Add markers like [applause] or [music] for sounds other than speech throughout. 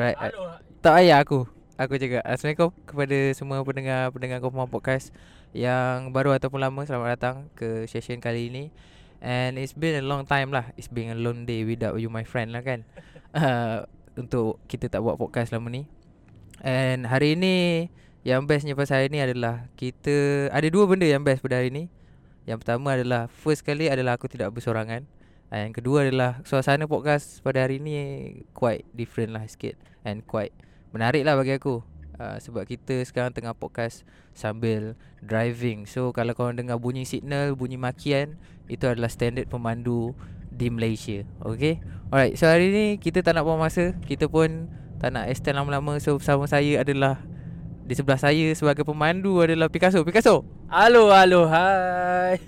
Alright. Halo. Tak payah aku. Aku juga. Assalamualaikum kepada semua pendengar-pendengar Kofman Podcast yang baru ataupun lama selamat datang ke session kali ini. And it's been a long time lah. It's been a long day without you my friend lah kan. [laughs] Uh, untuk kita tak buat podcast lama ni. And hari ini yang bestnya pasal hari ni adalah kita ada dua benda yang best pada hari ni. Yang pertama adalah first kali adalah aku tidak bersorangan. And yang kedua adalah suasana podcast pada hari ni quite different lah sikit and quite menarik lah bagi aku. Uh, sebab kita sekarang tengah podcast sambil driving. So kalau korang dengar bunyi signal, bunyi makian, itu adalah standard pemandu di Malaysia. Okay? Alright, so hari ni kita tak nak buang masa. Kita pun tak nak extend lama-lama. So bersama saya adalah di sebelah saya sebagai pemandu adalah Picasso. Picasso. Halo, halo, hai.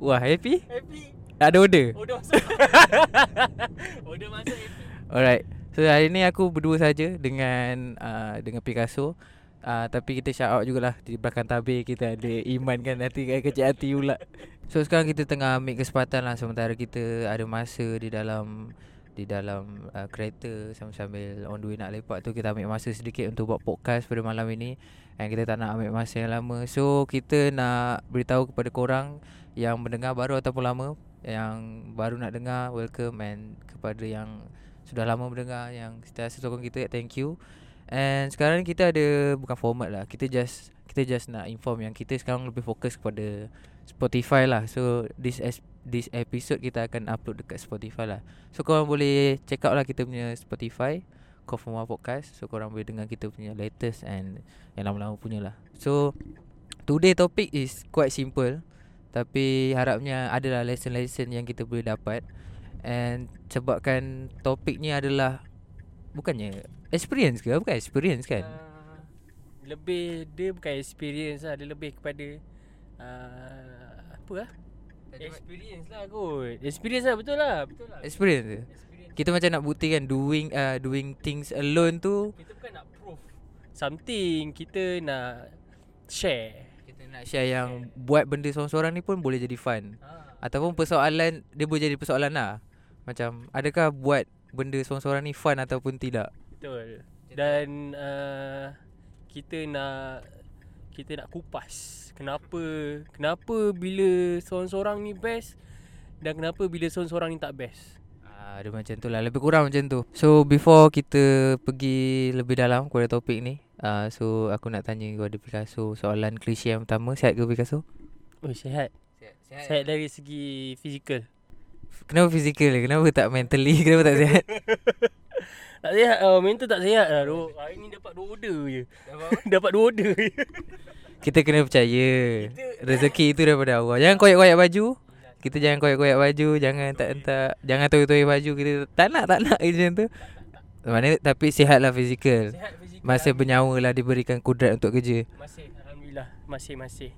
Wah, happy? Happy. Ada order? Udah masuk. [laughs] Udah masuk happy. Alright. So hari ni aku berdua saja dengan uh, dengan Picasso. Uh, tapi kita shout out jugalah di belakang tabir kita ada Iman kan nanti kan kecil hati pula. So sekarang kita tengah ambil kesempatan lah sementara kita ada masa di dalam di dalam uh, kereta sambil-sambil on the way nak lepak tu kita ambil masa sedikit untuk buat podcast pada malam ini and kita tak nak ambil masa yang lama. So kita nak beritahu kepada korang yang mendengar baru ataupun lama yang baru nak dengar welcome and kepada yang sudah lama mendengar yang sentiasa sokong kita thank you. And sekarang ni kita ada bukan format lah kita just kita just nak inform yang kita sekarang lebih fokus kepada Spotify lah. So this this episode kita akan upload dekat Spotify lah. So korang boleh check out lah kita punya Spotify Conforma Podcast. So korang boleh dengar kita punya latest And yang lama-lama punya lah. So Today topic is quite simple Tapi harapnya adalah lesson-lesson yang kita boleh dapat And sebabkan topik ni adalah Bukannya experience ke? Bukan experience kan? Uh, lebih dia bukan experience lah, dia lebih kepada uh, apa lah? Experience lah kot. Experience lah betul lah, betul lah. Experience ke? Experience. Kita macam nak buktikan doing uh, doing things alone tu Kita bukan nak prove something, kita nak share. Nak share yang buat benda seorang-seorang ni pun boleh jadi fun Ha. Ataupun persoalan Dia boleh jadi persoalan lah Macam Adakah buat benda seorang-seorang ni fun ataupun tidak Betul. Dan uh, kita nak kita nak kupas kenapa kenapa bila seorang-seorang ni best dan kenapa bila seorang-seorang ni tak best. Ah, Dia macam tu lah Lebih kurang macam tu So before kita pergi lebih dalam kepada topik ni uh, So aku nak tanya kepada Picasso Soalan klise yang pertama Sihat ke Picasso? Oh sihat. Sihat, Sihat dari segi fizikal. Kenapa fizikal Kenapa tak mentally [laughs] Kenapa tak sihat? [laughs] Tak sihat uh, mental tak sihat lah. Dua, hari ni dapat dua order je. dapat [laughs] dua order je. Kita kena percaya Rezeki itu daripada Allah Jangan koyak-koyak baju Kita jangan koyak-koyak baju Jangan tak tak Jangan toy-toy baju Kita tak nak tak nak macam tu Mana tapi sihatlah fizikal Sihat. Masih bernyawa lah diberikan kudrat untuk kerja masih alhamdulillah masih masih.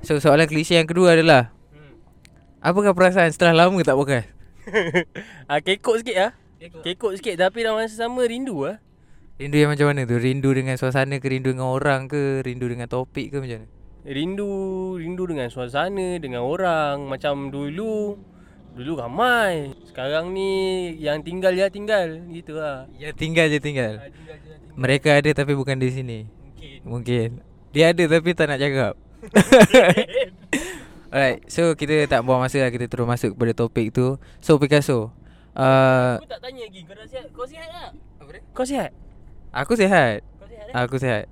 So soalan klise yang kedua adalah Hmm. Apakah perasaan setelah lama tak podcast? [laughs] ah kekok sikit ah. Kekok sikit tapi dalam masa sama rindu ah. Rindu yang macam mana tu? Rindu dengan suasana ke? Rindu dengan orang ke? Rindu dengan topik ke macam mana? Rindu Rindu dengan suasana Dengan orang Macam dulu Dulu ramai Sekarang ni Yang tinggal je tinggal Gitu lah Ya tinggal je tinggal Ah, Tinggal je tinggal Mereka ada tapi bukan di sini. Mungkin. Mungkin. Dia ada tapi tak nak cakap. [laughs] Alright So kita tak buang masa lah. Kita terus masuk kepada topik tu. So Picasso uh, Aku tak tanya lagi. Kau dah sihat? Kau sihat tak? Apa dia? Kau sihat? Aku sihat. Kau sihat eh? Aku sihat.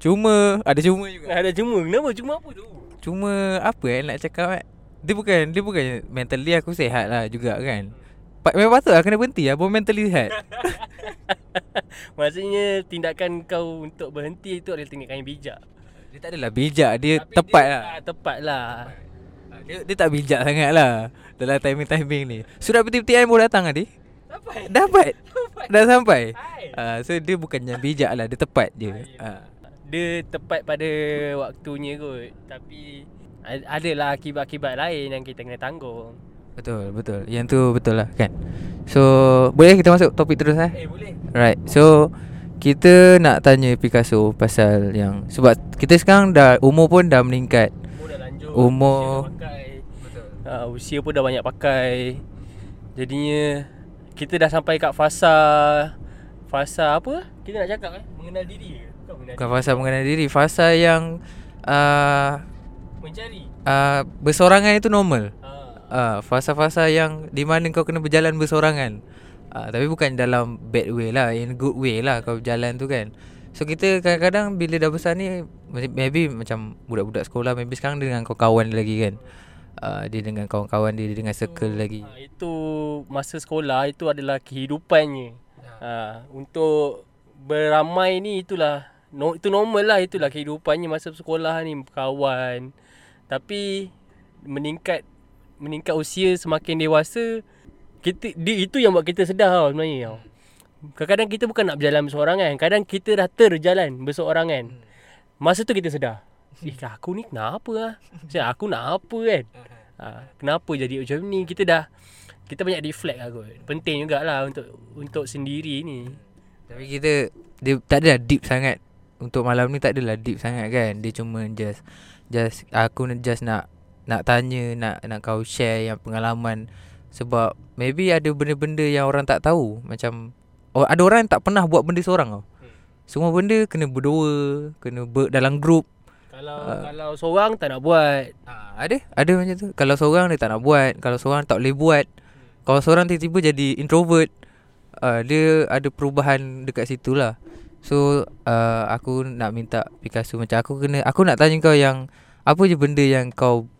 Cuma Ada cuma juga. Ada cuma. Kenapa? Cuma apa tu? Cuma apa eh nak cakap eh? Dia bukan Dia bukan mentally aku sihat lah juga kan. Pa- Memang patut lah kena berhenti lah Baru mentally sihat [laughs] Maksudnya Tindakan kau Untuk berhenti Itu adalah tindakan yang bijak. Dia tak adalah bijak Dia Tapi tepat dia, lah. ah, Tepat lah. Dia, dia tak bijak sangat lah Dalam timing-timing ni. Surat peti-petian baru datang tadi Dapat. Dapat? Dapat. Dah sampai? Uh, So dia bukannya bijak lah Dia tepat je uh. Dia tepat pada waktunya kot. Tapi a- Adalah akibat-akibat lain Yang kita kena tanggung Betul betul Yang tu betul lah kan So Boleh kita masuk topik terus eh Eh boleh Right So Kita nak tanya Picasso Pasal yang Sebab kita sekarang dah Umur pun dah meningkat Umur dah lanjut Umur- usia pakai. Uh, Usia pun dah banyak pakai Jadinya Kita dah sampai kat fasa Fasa apa? Kita nak cakap eh mengenal diri ke? Bukan mengenal Bukan fasa mengenal diri Fasa yang uh. Mencari. uh, Bersorangan itu normal. Uh, Fasa-fasa yang Di mana kau kena berjalan bersorangan. Uh, Tapi bukan dalam bad way lah In good way lah Kau berjalan tu kan. So kita kadang-kadang Bila dah besar ni Maybe macam Budak-budak sekolah Maybe sekarang dia dengan kawan-kawan lagi kan. Uh, Dia dengan kawan-kawan dia Dia dengan circle lagi. Ha, itu masa sekolah itu adalah kehidupannya. Ha, untuk beramai ni itulah no, itu normal lah itulah kehidupannya masa sekolah ni kawan. Tapi meningkat meningkat usia semakin dewasa kita di, itu yang buat kita sedar tau sebenarnya tau. Kadang-kadang kita bukan nak berjalan bersorangan, kadang kita dah terjalan bersorangan. Masa tu kita sedar. Eh aku ni kenapa lah Macam aku nak apa kan? Ha, [laughs] Kenapa jadi macam ni? Kita dah Kita banyak reflect lah kot. Penting jugalah untuk Untuk sendiri ni. Tapi kita Dia tak adalah deep sangat. Untuk malam ni tak adalah deep sangat kan. Dia cuma just Just Aku just nak Nak tanya Nak nak kau share yang pengalaman. Sebab Maybe ada benda-benda yang orang tak tahu. Macam oh, Ada orang yang tak pernah buat benda seorang tau. Semua benda kena berdua Kena ber, dalam group. Kalau Ah. Kalau seorang tak nak buat. Ha, Ada Ada macam tu. Kalau seorang dia tak nak buat Kalau seorang tak boleh buat. Kalau seorang tiba-tiba jadi introvert uh, Dia ada perubahan dekat situ lah. So uh, aku nak minta Picasso macam aku kena Aku nak tanya kau yang Apa je benda yang kau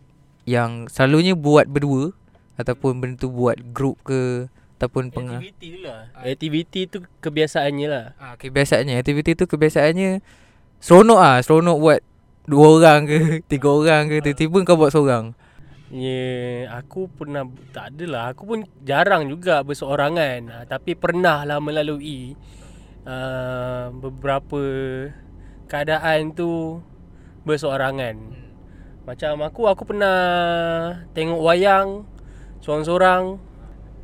Yang selalunya buat berdua Ataupun benda tu buat group ke Ataupun peng Aktiviti lah Aktiviti tu kebiasaannya lah ah, Kebiasaannya Aktiviti tu kebiasaannya Seronok ah Seronok buat Dua orang ke [laughs] Tiga orang ke Tiba-tiba kau buat seorang Ya, yeah, aku pernah tak adalah. Aku pun jarang juga berseorangan. Ha, tapi pernah lah melalui uh, beberapa keadaan tu berseorangan. Macam aku aku pernah tengok wayang seorang-seorang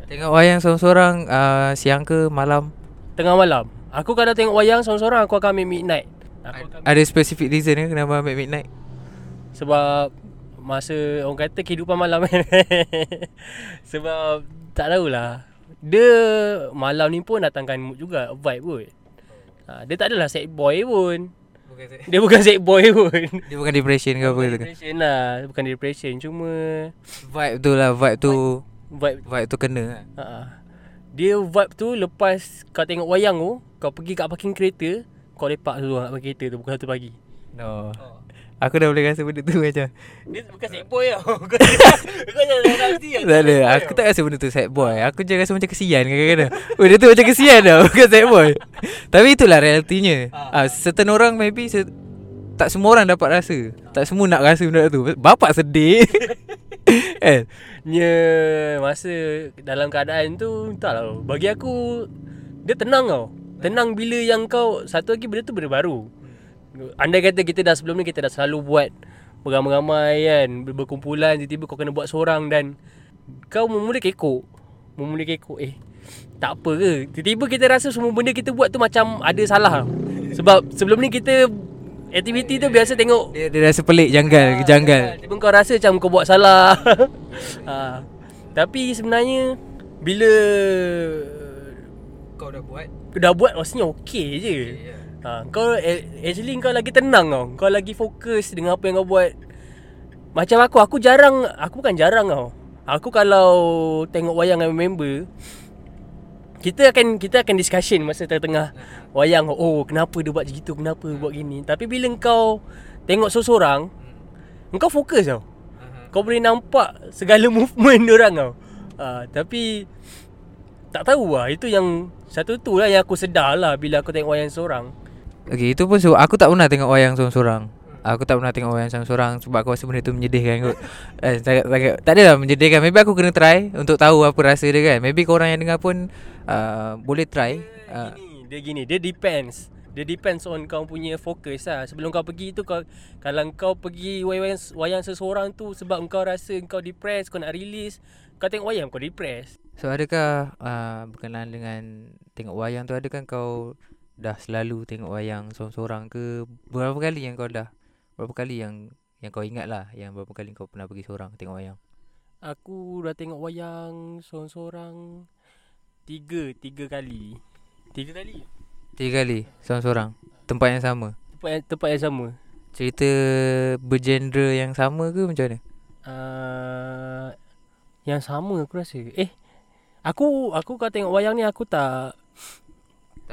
Tengok wayang seorang-seorang uh, Siang ke malam tengah malam. Aku kalau tengok wayang seorang-seorang aku akan ambil midnight. Aku akan Ada specific reason ke Kenapa ambil midnight Sebab masa orang kata kehidupan malam kan. [laughs] Sebab tak tahulah. Dia malam ni pun datangkan mood juga, vibe pun. Ha, dia tak adalah sad boy pun. Dia bukan sad boy pun. Dia bukan depression ke apa Bukan tu depression lah, bukan depression. Cuma Vibe tu lah Vibe tu vibe Vibe tu kena lah. ha. Dia vibe tu lepas kau tengok wayang tu, kau pergi kat parking kereta, kau lepak dulu kat parking kereta tu pukul 1 pagi. No Aku dah boleh rasa benda tu [laughs] macam Dia bukan sad boy tau. Kau kau jangan nafsi Tak ada Aku tak rasa benda tu sad boy. Aku je rasa macam kesian kadang-kadang. Oh dia tu macam kesian tau [laughs] Bukan sad boy. Tapi itulah realitinya. Ah, Certain orang maybe se- Tak semua orang dapat rasa. Tak semua nak rasa benda tu. Bapak sedih. [laughs] Kan? Nya masa dalam keadaan tu tak lah. Bagi aku dia tenang tau. Tenang bila yang kau satu lagi benda tu benda baru. Andai kata kita dah sebelum ni kita dah selalu buat beramai-ramai kan ber- berkumpulan tiba-tiba kau kena buat seorang dan kau mula kekok. Mula kekok eh tak apa ke? Tiba-tiba kita rasa semua benda kita buat tu macam ada salah. Sebab sebelum ni kita Aktiviti tu biasa tengok Dia, dia rasa pelik Janggal Janggal. Tiba kau rasa macam kau buat salah. Ha. [laughs] Tapi sebenarnya Bila Kau dah buat? Kau dah buat Maksudnya okey je ha. Kau Actually kau lagi tenang tau. Kau lagi fokus Dengan apa yang kau buat. Macam aku Aku jarang Aku bukan jarang tau. Aku kalau Tengok wayang dengan member kita akan kita akan discussion masa tengah-tengah wayang. Oh kenapa dia buat begitu kenapa buat gini? Tapi bila kau tengok seseorang kau fokus tau. Kau boleh nampak segala [laughs] movement orang tau. Uh, tapi tak tahu lah. Itu yang satu tu lah yang aku sedar lah bila aku tengok wayang seorang. Okay itu pun sebab Aku tak pernah tengok wayang seorang-seorang Aku tak pernah tengok wayang seorang-seorang Sebab aku rasa benda tu menyedihkan kot. [laughs] Eh, sangat, sangat, Tak adalah menyedihkan. Maybe aku kena try Untuk tahu apa rasa dia kan. Maybe korang yang dengar pun uh, Boleh try. Uh, Gini, dia gini, dia depends. Dia depends on kau punya fokus lah. Sebelum kau pergi tu kau kalau kau pergi wayang wayang seseorang tu sebab kau rasa kau depressed, kau nak release, kau tengok wayang kau depressed. So adakah uh, Berkenaan dengan Tengok wayang tu? Adakah kau Dah selalu tengok wayang Seorang-seorang ke? Berapa kali yang kau dah? Berapa kali yang Yang kau ingat lah Yang berapa kali kau pernah pergi seorang Tengok wayang? Aku dah tengok wayang seorang-seorang tiga, tiga kali. Tiga kali? Tiga kali Seorang-seorang? Tempat yang sama? Tempat yang, tempat yang sama. Cerita Bergenre yang sama ke macam mana? Uh, Yang sama aku rasa. Eh Aku Aku kalau tengok wayang ni Aku tak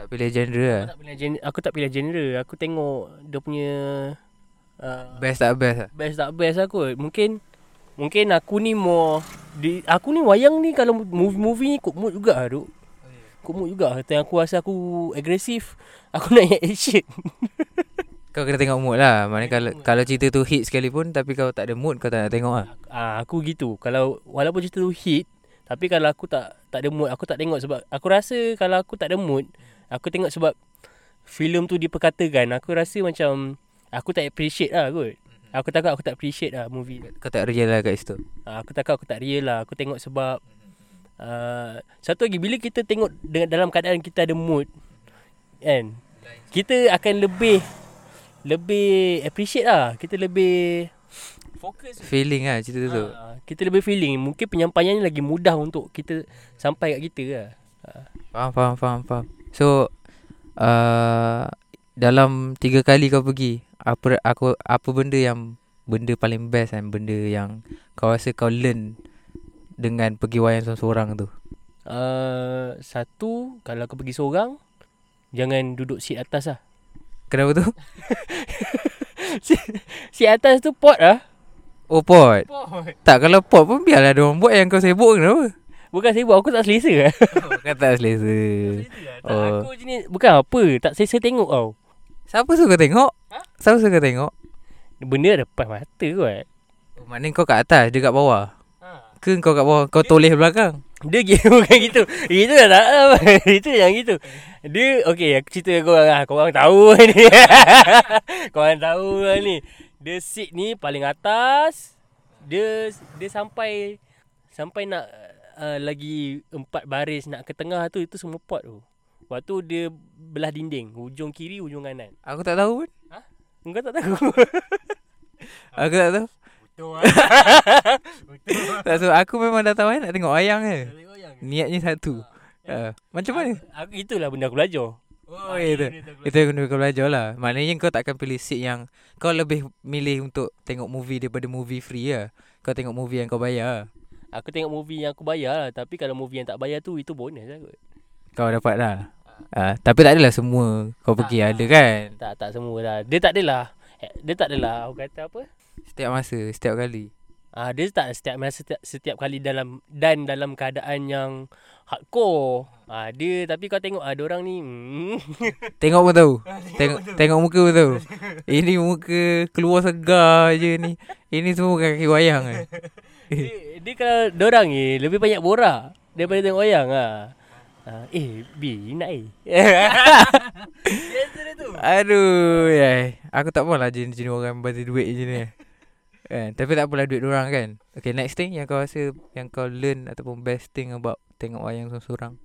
Tak pilih genre lah Aku tak pilih genre, aku tak pilih genre. Aku tengok dia punya uh, Best tak best lah best tak best aku. Mungkin mungkin aku ni more di aku ni wayang ni kalau movie-movie ni ikut mood juga lah, duk. Ikut mood juga. Kata aku rasa aku agresif, aku [laughs] nak yang action. Kau kena tengok mood lah Maknanya kalau, kalau cerita tu hit sekalipun Tapi kau tak ada mood Kau tak nak tengok lah Ah aku gitu. Kalau walaupun cerita tu hit, tapi kalau aku tak tak ada mood, aku tak tengok sebab aku rasa kalau aku tak ada mood, aku tengok sebab filem tu diperkatakan, aku rasa macam aku tak appreciate lah kot. Aku takut aku tak appreciate lah movie. Kau tak real lah kat situ Ah, aku takut aku tak real lah. Aku tengok sebab uh, satu lagi bila kita tengok dengan dalam keadaan kita ada mood kan. Kita akan lebih lebih appreciate lah. Kita lebih fokus Feeling lah cerita tu Ah, kita lebih feeling Mungkin penyampaiannya lagi mudah untuk kita Sampai kat kita lah Ah. Faham faham faham faham So uh, Dalam tiga kali kau pergi Apa aku apa benda yang Benda paling best kan Benda yang Kau rasa kau learn Dengan pergi wayang seorang-seorang tu? Uh, Satu Kalau aku pergi seorang Jangan duduk seat atas lah. Kenapa tu? [laughs] Seat atas tu pot lah. Oh pot? Pot. Tak kalau pot pun biarlah dia orang buat yang kau sibuk kenapa? Bukan sibuk Aku tak selesa [laughs] lah Oh, kau tak selesa tak, Oh. Aku jenis Bukan apa Tak selesa tengok tau Siapa suka tengok? Ha? Siapa suka tengok? Benda depan mata kot Oh, maknanya kau kat atas, dia kat bawah ha. Ke kau kat bawah, kau toleh belakang? Dia gitu [laughs] bukan gitu. Itu dah tak apa. [laughs] Itu yang gitu. Dia okey aku cerita kau orang ah kau orang tahu ni. kau orang tahu lah ni. Dia seat ni paling atas. Dia dia sampai sampai nak uh, lagi empat baris nak ke tengah tu itu semua pot tu. Lepas tu dia belah dinding, hujung kiri, hujung kanan. Aku tak tahu pun Engkau tak tahu. [laughs] Aku tak tahu Betul [laughs] Tak tahu, aku memang dah tahu kan nak tengok wayang je Tengok yang. Niatnya satu uh, Macam mana? Aku itulah benda aku belajar. Oh itu Itu yang kena kau belajar lah Maknanya kau takkan pilih seat yang Kau lebih milih untuk tengok movie daripada movie free lah Kau tengok movie yang kau bayar. Aku tengok movie yang aku bayar lah. Tapi kalau movie yang tak bayar tu Itu bonus lah kot. Kau dapat lah. Uh, Tapi tak adalah semua Kau pergi Tak. ada kan? Tak tak semua lah. Dia tak adalah. Eh, Dia tak adalah. Aku kata apa? Setiap masa Setiap kali. Ah Dia tak setiap masa setiap, setiap kali dalam Dan dalam keadaan yang Hardcore. Ah, Dia Tapi kau tengok Ada orang ni hmm, [laughs] Tengok pun tahu. Tengok tengok muka pun tahu. [laughs] Ini muka Keluar segar je ni. Ini semua kaki wayang kan [laughs] dia, dia kalau Diorang ni Lebih banyak borak Daripada tengok wayang ah, Eh B Nak eh Biasa dia tu. Aduh yai. Aku tak maulah jenis-jenis orang bagi duit je ni. Kan? Tapi tak apalah duit orang kan. Okay next thing yang kau rasa Yang kau learn Ataupun best thing about Tengok wayang seorang-seorang?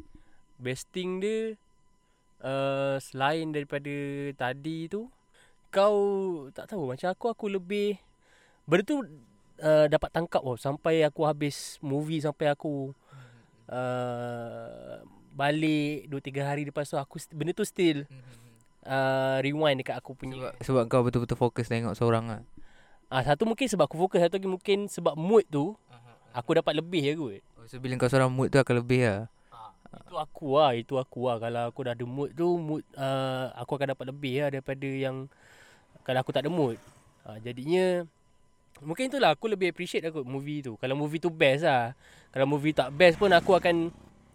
Best thing dia uh, Selain daripada tadi tu Kau tak tahu Macam aku aku lebih Benda tu uh, dapat tangkap oh, Sampai aku habis movie Sampai aku uh, Balik 2-3 hari lepas tu aku Benda tu still uh, Rewind dekat aku punya. Sebab, sebab kau betul-betul fokus tengok seorang lah. Ah Satu mungkin sebab aku fokus Satu lagi mungkin sebab mood tu Aku dapat lebih ya kot. Oh, So bila kau seorang mood tu akan lebih lah. Itu aku lah Itu aku lah. Kalau aku dah ada mood tu mood uh, Aku akan dapat lebih lah Daripada yang Kalau aku tak ada mood. Uh, Jadinya Mungkin itulah Aku lebih appreciate aku movie tu. Kalau movie tu best lah. Kalau movie tak best pun Aku akan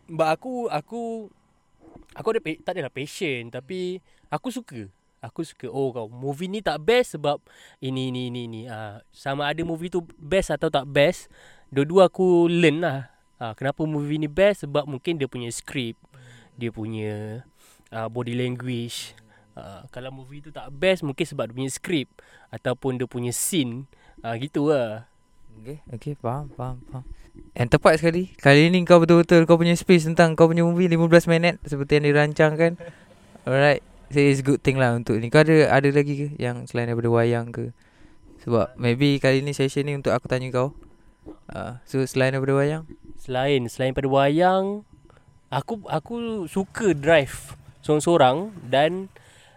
Sebab aku Aku Aku ada Tak adalah passion Tapi Aku suka. Aku suka Oh kau Movie ni tak best Sebab Ini ini ini ini. Uh, Sama ada movie tu Best atau tak best Dua-dua aku learn lah. Uh, Kenapa movie ni best? Sebab mungkin dia punya script Dia punya uh, Body language. Uh, Kalau movie tu tak best Mungkin sebab dia punya script Ataupun dia punya scene uh, Gitu lah Okay, okay faham, faham, faham. Yang tepat sekali Kali ni kau betul-betul Kau punya space tentang Kau punya movie 15 minit Seperti yang dirancangkan. Alright So it's good thing lah untuk ni. Kau ada ada lagi ke Yang selain daripada wayang ke? Sebab maybe kali ni session ni Untuk aku tanya kau. Uh, So selain daripada wayang? Selain Selain pada wayang Aku aku suka drive seorang-seorang dan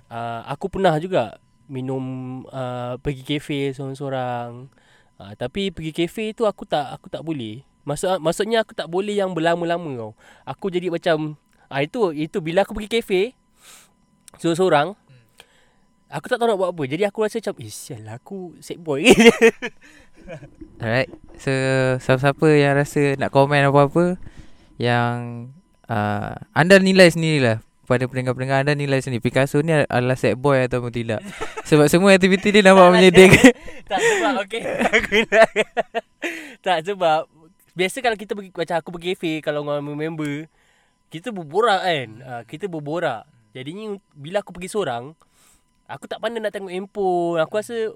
uh, aku pernah juga minum uh, pergi kafe seorang-seorang. Uh, tapi pergi kafe tu aku tak aku tak boleh. Maksud maksudnya aku tak boleh yang berlama-lama tau. Aku jadi macam ah itu itu bila aku pergi kafe seorang-seorang Aku tak tahu nak buat apa Jadi aku rasa macam Eh sial lah aku sad boy [laughs] Alright So Siapa-siapa yang rasa Nak komen apa-apa Yang uh, Anda nilai sendirilah Pada pendengar-pendengar Anda nilai sendiri. Picasso ni adalah sad boy Ataupun tidak? Sebab semua aktiviti dia Nampak menyedihkan Tak sebab okay [laughs] Tak sebab Biasa kalau kita pergi Macam aku pergi cafe Kalau dengan member Kita berborak kan? Uh, Kita berborak. Jadinya Bila aku pergi seorang Aku tak pandai nak tengok handphone. Aku rasa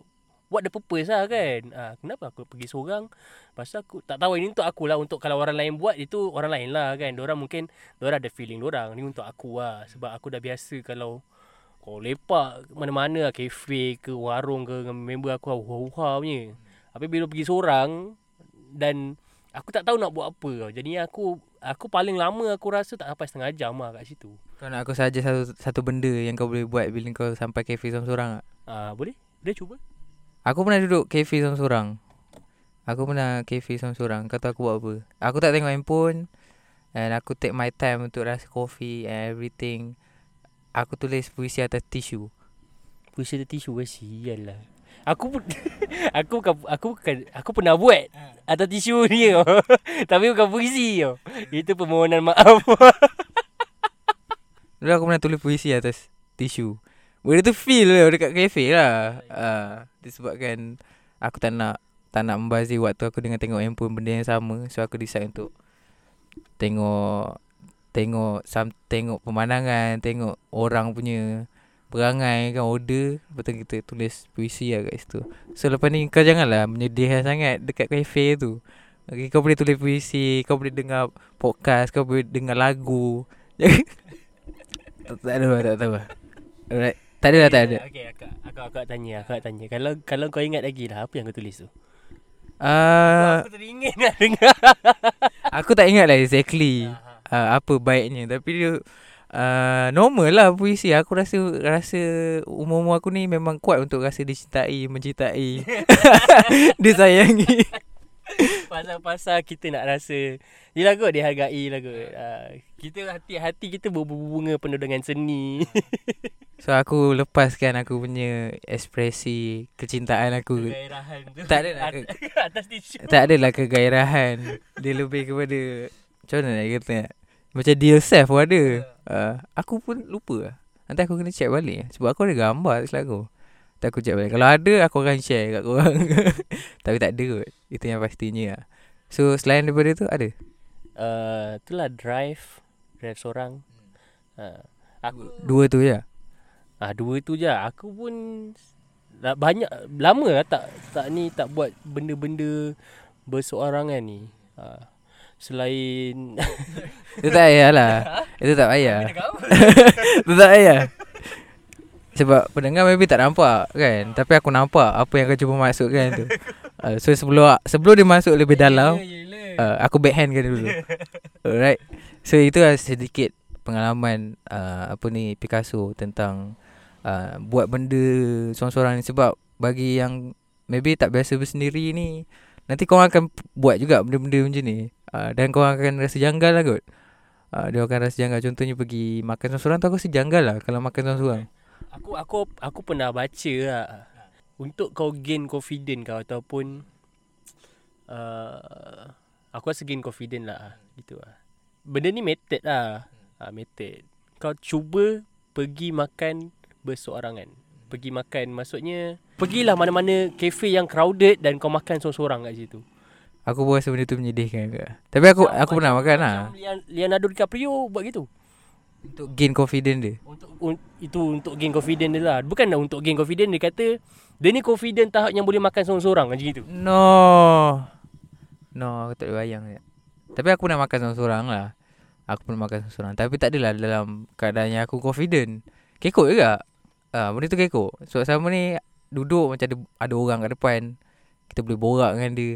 What the purpose lah kan. Ha, Kenapa aku pergi seorang? Pasal aku Tak tahu ini untuk aku lah. Untuk kalau orang lain buat Itu orang lain lah kan. Diorang mungkin Diorang ada feeling orang Ni untuk aku lah. Sebab aku dah biasa Kalau Kau lepak Mana-mana lah. Cafe ke Warung ke Dengan member aku Huha-huha punya. Tapi bila pergi seorang Dan Aku tak tahu nak buat apa. Jadi aku Aku paling lama aku rasa tak sampai setengah jam lah kat situ. Kau nak aku saja satu satu benda yang kau boleh buat bila kau sampai kafe seorang-seorang tak? Ah Boleh? Boleh cuba? Aku pernah duduk kafe seorang-seorang. Aku pernah kafe seorang-seorang. Kau tahu aku buat apa? Aku tak tengok handphone. And aku take my time untuk rasa kopi and everything. Aku tulis puisi atas tisu. Puisi ada tisu ke sial lah Aku pun [laughs] aku bukan aku bukan aku pernah buat atas tisu [laughs] ni tau. Tapi bukan puisi tau. Itu permohonan maaf. Dulu aku pernah tulis puisi atas tisu. Benda tu feel lah dekat kafe lah. Uh, disebabkan aku tak nak tak nak membazir waktu aku dengan tengok handphone benda yang sama. So aku decide untuk tengok tengok sam, tengok pemandangan, tengok orang punya perangai kan order lepas tu kita tulis puisi lah kat situ. So lepas ni kau janganlah menyedihkan sangat dekat kafe tu. Okay, kau boleh tulis puisi, kau boleh dengar podcast, kau boleh dengar lagu. [laughs] tak, ada lah, tak tahu lah. Alright. Tak ada lah, tak ada. Okey, akak, akak akak tanya, akak tanya. Kalau kalau kau ingat lagi lah apa yang kau tulis tu? Uh, aku teringin nak dengar. [laughs] aku tak ingat lah exactly uh, apa baiknya. Tapi dia uh, normal lah puisi. Aku rasa rasa umur-umur aku ni memang kuat untuk rasa dicintai, mencintai, [laughs] [laughs] disayangi. [laughs] Pasal-pasal kita nak rasa Yelah kot dihargai lah kot uh, Kita hati-hati kita berbunga penuh dengan seni. [laughs] So aku lepaskan aku punya ekspresi kecintaan aku. Kegairahan tu. Tak ada lah ke, [laughs] Atas tisu. tak adalah kegairahan. Dia lebih kepada macam mana nak kata? Macam deal self pun ada. Uh, aku pun lupa lah. Nanti aku kena check balik. Sebab aku ada gambar atas Nanti aku balik. Kalau ada aku akan share kat korang. [laughs] Tapi tak ada kot. Itu yang pastinya. Lah So selain daripada tu ada? Uh, Itulah drive. Drive seorang. Uh, Aku Dua tu je? Ah dua tu je. Aku pun dah banyak lama lah tak tak ni tak buat benda-benda berseorangan ni. Ah selain [laughs] Itu tak payah lah [laughs] Itu tak payah. Itu tak payah Sebab pendengar maybe tak nampak kan. Tapi aku nampak Apa yang kau cuba masukkan tu. Uh, [laughs] So sebelum Sebelum dia masuk lebih dalam uh, Aku backhand kan dulu. [laughs] Alright. So itu lah sedikit Pengalaman uh, Apa ni Picasso Tentang uh, Buat benda Seorang-seorang ni. Sebab Bagi yang Maybe tak biasa bersendiri ni Nanti kau akan buat juga Benda-benda macam ni. Uh, Dan kau akan rasa janggal lah kot. Uh, Dia akan rasa janggal. Contohnya pergi Makan seorang-seorang tu Aku rasa janggal lah Kalau makan seorang-seorang aku aku aku pernah baca lah untuk kau gain confident kau ataupun uh, aku rasa gain confident lah gitu lah. Benda ni method lah. Ha, method. Kau cuba pergi makan berseorangan. Pergi makan maksudnya pergilah mana-mana kafe yang crowded dan kau makan seorang-seorang kat situ. Aku pun rasa benda tu menyedihkan ke Tapi aku aku pernah makan lah Leonardo DiCaprio buat gitu. Untuk gain confident dia? Untuk un, itu untuk gain confident dia lah. Bukan nak untuk gain confident dia kata dia ni confident tahap yang boleh makan seorang-seorang macam gitu. No. No aku tak boleh bayang. Tapi aku pernah makan seorang-seorang lah. Aku pernah makan seorang-seorang. Tapi tak adalah dalam keadaan yang aku confident. Kekok juga. Ah, Benda tu kekok. Sebab sama ni Duduk macam ada, ada orang kat depan. Kita boleh borak dengan dia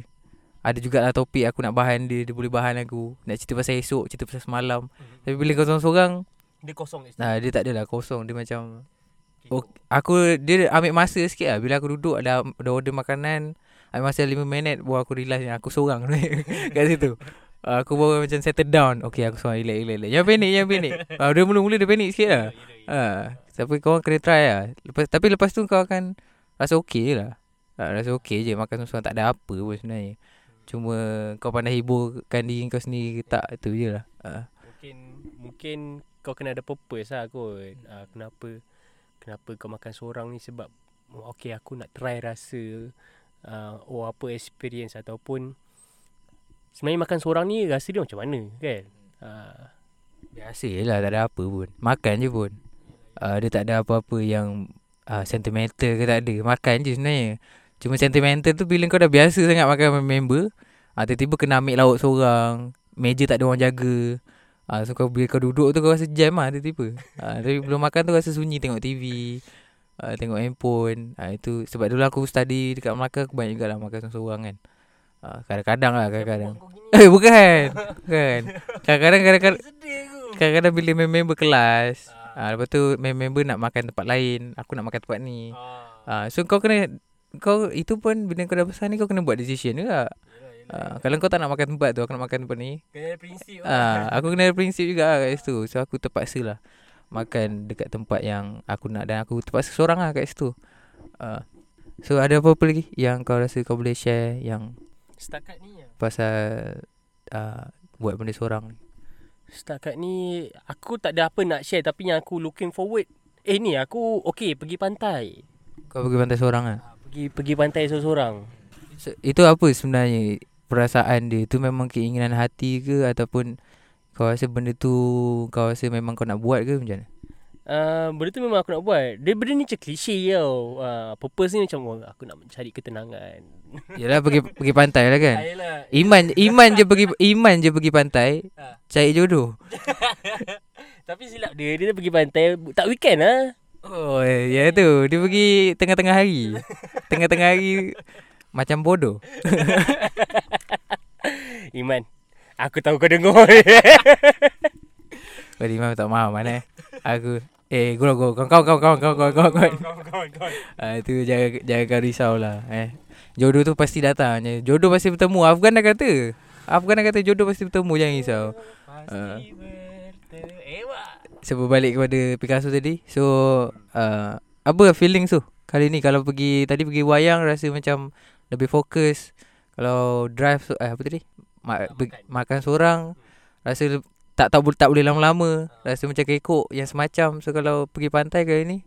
Ada jugalah topik aku nak bahan dia Dia boleh bahan aku. Nak cerita pasal esok Cerita pasal semalam. Tapi bila kau seorang-seorang Dia kosong. Nah, dia tak adalah kosong. Dia macam oh, Aku Dia ambil masa sikit lah. Bila aku duduk Ada, ada order makanan Ambil masa 5 minit Baru aku yang Aku seorang [laughs] Kat situ. Uh, Aku baru macam settle down. Okay aku seorang relax relax relax. Jangan panik Jangan panik. Uh, Dia mula-mula dia panik sikit lah. Uh, Tapi kau kena try lah. Lepas, Tapi lepas tu kau akan Rasa okay lah. Uh, Rasa okay je Makan seorang tak ada apa pun sebenarnya Cuma Kau pandai hiburkan diri kau sendiri ke Tak itu je lah uh. Mungkin mungkin kau kena ada purpose lah kot. Uh, kenapa kenapa kau makan seorang ni sebab okay aku nak try rasa uh, oh apa experience ataupun sebenarnya makan seorang ni rasa dia macam mana kan. Uh, Biasa je lah Tak ada apa pun Makan je pun uh, Dia tak ada apa-apa yang uh, Sentimental ke tak ada Makan je sebenarnya Cuma sentimental tu Bila kau dah biasa sangat Makan member uh, Tiba-tiba kena ambil lauk seorang Meja tak ada orang jaga. Uh, So kau, bila kau duduk tu Kau rasa jam lah tiba-tiba. Uh, Tapi belum makan tu Rasa sunyi tengok TV uh, Tengok handphone. Uh, Itu Sebab dulu aku study Dekat Melaka Aku banyak juga lah Makan seorang kan. Uh, Kadang-kadang lah Kadang-kadang. Eh bukan Bukan. Kadang-kadang Kadang-kadang bila member kelas ah. Lepas tu member nak makan tempat lain Aku nak makan tempat ni. Ah, So kau kena kau Itu pun bila kau dah besar ni Kau kena buat decision juga. Ah, Kalau kau tak nak makan tempat tu Aku nak makan tempat ni. Kena ada prinsip ah, Aku kena ada prinsip juga lah kat situ. So aku terpaksa lah Makan dekat tempat yang Aku nak Dan aku terpaksa seorang lah kat situ. Ah. So ada apa-apa lagi Yang kau rasa kau boleh share Yang Setakat ni ya. pasal uh, Buat benda seorang Setakat ni aku tak ada apa nak share tapi yang aku looking forward eh ni aku okay pergi pantai. Kau pergi pantai seorang lah Pergi pergi pantai seorang-seorang. So, itu apa sebenarnya perasaan dia? Tu memang keinginan hati ke ataupun kau rasa benda tu kau rasa memang kau nak buat ke macam mana? Uh, benda tu memang aku nak buat Dia benda ni macam klise tau uh, Purpose ni macam oh, Aku nak mencari ketenangan [laughs] Yalah pergi pergi pantai lah kan. Ayolah Iman iman je pergi iman je pergi pantai Ha. cari jodoh. [laughs] Tapi silap dia Dia pergi pantai Tak weekend lah Oh ya tu dia pergi tengah-tengah hari. [laughs] Tengah-tengah hari macam bodoh. [laughs] Iman Aku tahu kau dengar [laughs] Kau Iman tak mahu mana eh. Aku eh kau kau kau kau kau kau kau kau kau Ah tu jangan jangan kau risau lah eh. Jodoh tu pasti datang je. Jodoh pasti bertemu. Afgan dah kata. Afgan dah kata jodoh pasti bertemu jangan risau. Pasti bertemu Ewa Sebab balik kepada Picasso tadi. So uh, apa feeling tu kali ni kalau pergi tadi pergi wayang rasa macam lebih fokus. Kalau drive so, eh, apa tadi? Ma- Nak makan. seorang rasa le- tak tak, tak boleh lama-lama. Rasa macam kekok yang semacam. So kalau pergi pantai kali ni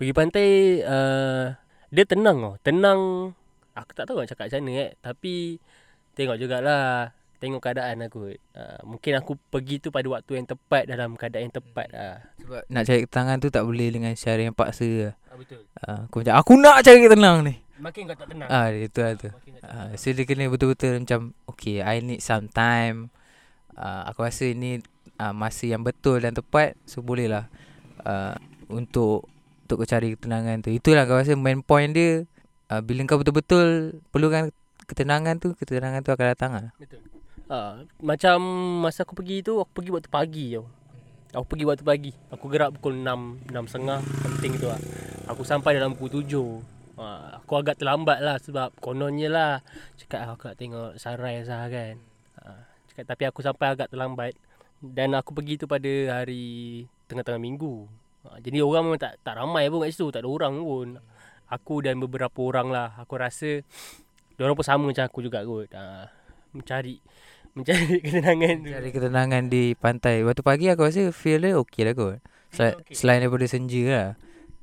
Pergi pantai uh, Dia tenang tau Tenang Aku tak tahu nak cakap macam mana eh Tapi Tengok jugalah Tengok keadaan aku uh, Mungkin aku pergi tu pada waktu yang tepat Dalam keadaan yang tepat lah Sebab nak cari ketenangan tu tak boleh dengan cara yang paksa lah. ah, Betul Uh, aku macam aku nak cari ketenangan ni. Makin kau tak tenang Ah itu lah tu. Tak Uh, so dia kena betul-betul macam okay I need some time. Uh, aku rasa ini uh, masa yang betul dan tepat so boleh lah uh, untuk untuk kau cari ketenangan tu. Itulah kau rasa main point dia uh, bila kau betul-betul perlukan ketenangan tu, ketenangan tu akan datang lah. Betul uh, Macam Masa aku pergi tu Aku pergi waktu pagi tau. Aku pergi waktu pagi. Aku gerak pukul 6 6.30 Penting tu lah. Aku sampai dalam pukul 7 uh, Aku agak terlambat lah Sebab kononnya lah. Cakap "Ah, aku nak tengok sunrise lah kan. Uh, Cakap tapi aku sampai agak terlambat. Dan aku pergi tu pada hari Tengah-tengah minggu. Uh, Jadi orang memang tak, tak ramai pun kat situ. Tak ada orang pun. Aku dan beberapa orang lah. Aku rasa Diorang pun sama macam aku juga kot. Uh, Mencari Mencari [laughs] ketenangan tu Cari ketenangan di pantai. Waktu pagi aku rasa feel dia okey lah kot. Sel- okey. Selain daripada senja lah.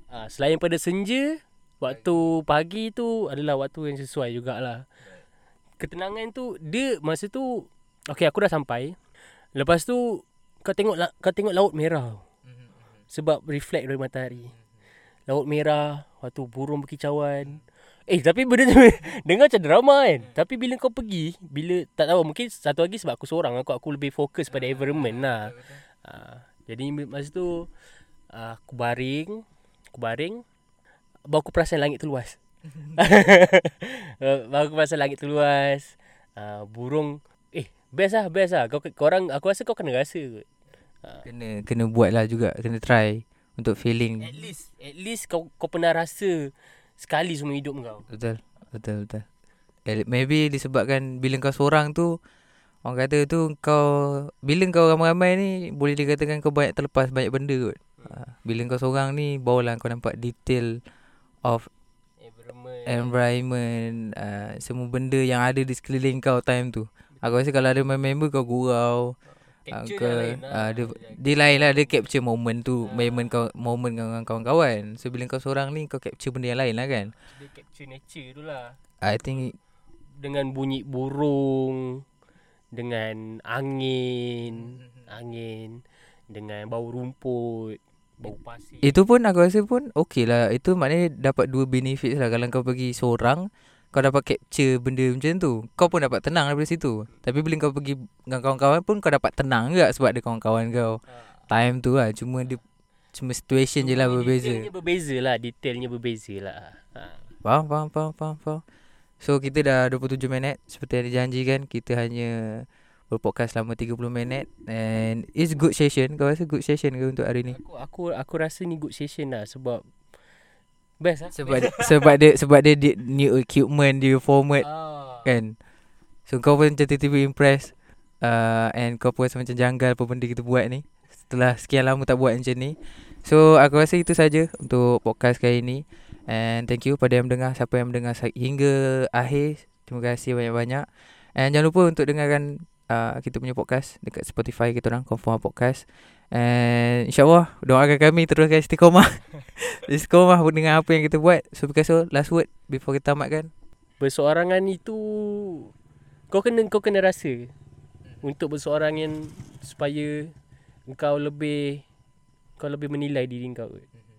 uh, Selain pada senja Waktu pagi tu adalah waktu yang sesuai jugalah Ketenangan tu Dia masa tu Okay aku dah sampai Lepas tu Kau tengok la- kau tengok laut merah Sebab reflect dari matahari Laut merah Waktu burung berkicauan Eh tapi benda tu [laughs] Dengar macam drama kan. Tapi bila kau pergi Bila tak tahu Mungkin satu lagi sebab aku seorang Aku aku lebih fokus pada environment lah. Uh, Jadi masa tu uh, Aku baring Aku baring Baru aku perasan langit tu luas. [laughs] Uh, Baru aku perasan langit tu luas. Uh, Burung. Eh best lah best lah. Kau, Korang Aku rasa kau kena rasa kot. Ha. Kena kena buat lah juga Kena try Untuk feeling. At least At least kau kau pernah rasa Sekali semua hidup kau. Betul Betul betul. Maybe disebabkan Bila kau seorang tu Orang kata tu kau Bila kau ramai-ramai ni Boleh dikatakan kau banyak terlepas Banyak benda kot. Ha, Bila kau seorang ni Barulah kau nampak detail Of Environment. environment uh, Semua benda yang ada di sekeliling kau time tu. Aku rasa kalau ada member kau gurau Kau, lah. ah, dia, dia lain lah Dia capture moment tu Moment kau Moment dengan kawan-kawan. So bila kau seorang ni Kau capture benda yang lain lah kan? Dia capture nature tu lah. I think Dengan bunyi burung Dengan angin Angin Dengan bau rumput Bau pasir. Itu pun aku rasa pun Okay lah. Itu maknanya dapat dua benefit lah. Kalau kau pergi seorang Kau dapat capture benda macam tu Kau pun dapat tenang daripada situ Tapi bila kau pergi dengan kawan-kawan pun Kau dapat tenang juga Sebab ada kawan-kawan kau ha. Time tu lah Cuma dia Cuma situation je lah berbeza Detailnya berbeza lah Detailnya berbeza lah ha. Faham, faham, faham, faham, faham. So kita dah 27 minit Seperti yang dijanjikan Kita hanya Berpodcast selama 30 minit And It's good session Kau rasa good session ke untuk hari ni? Aku aku aku rasa ni good session lah sebab best lah. Sebab sebab dia sebab dia, dia new equipment dia format ah. kan. So kau pun macam tiba-tiba impress uh, and kau pun rasa macam janggal apa benda kita buat ni. Setelah sekian lama tak buat macam ni. So aku rasa itu saja untuk podcast kali ni. And thank you pada yang mendengar siapa yang mendengar hingga akhir. Terima kasih banyak-banyak. And jangan lupa untuk dengarkan uh, kita punya podcast dekat Spotify kita orang Confirm Podcast. And insyaAllah doakan kami teruskan istiqomah. [laughs] istiqomah dengan apa yang kita buat. So Picasso last word before kita tamatkan. Berseorangan itu kau kena kau kena rasa untuk berseorangan supaya kau lebih kau lebih menilai diri kau.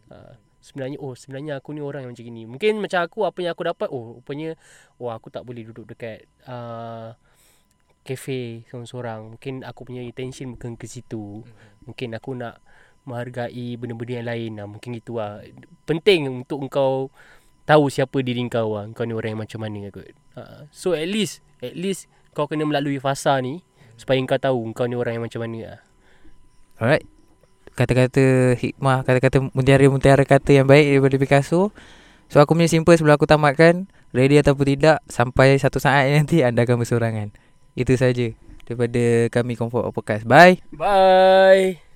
Ha, sebenarnya oh sebenarnya aku ni orang yang macam gini. Mungkin macam aku apa yang aku dapat oh rupanya oh aku tak boleh duduk dekat uh, kafe seorang-seorang. Mungkin aku punya attention bukan ke situ. Mungkin aku nak menghargai benda-benda yang lain lah. Mungkin itu lah. Penting untuk engkau tahu siapa diri kau lah. Kau ni orang yang macam mana kot. Ha. So at least, at least kau kena melalui fasa ni supaya kau tahu kau ni orang yang macam mana lah. Alright. Kata-kata hikmah, kata-kata mutiara-mutiara kata yang baik daripada Picasso. So aku punya simple sebelum aku tamatkan. Ready ataupun tidak, sampai satu saat nanti anda akan bersorangan. Itu saja daripada kami Comfort Podcast. Bye. Bye.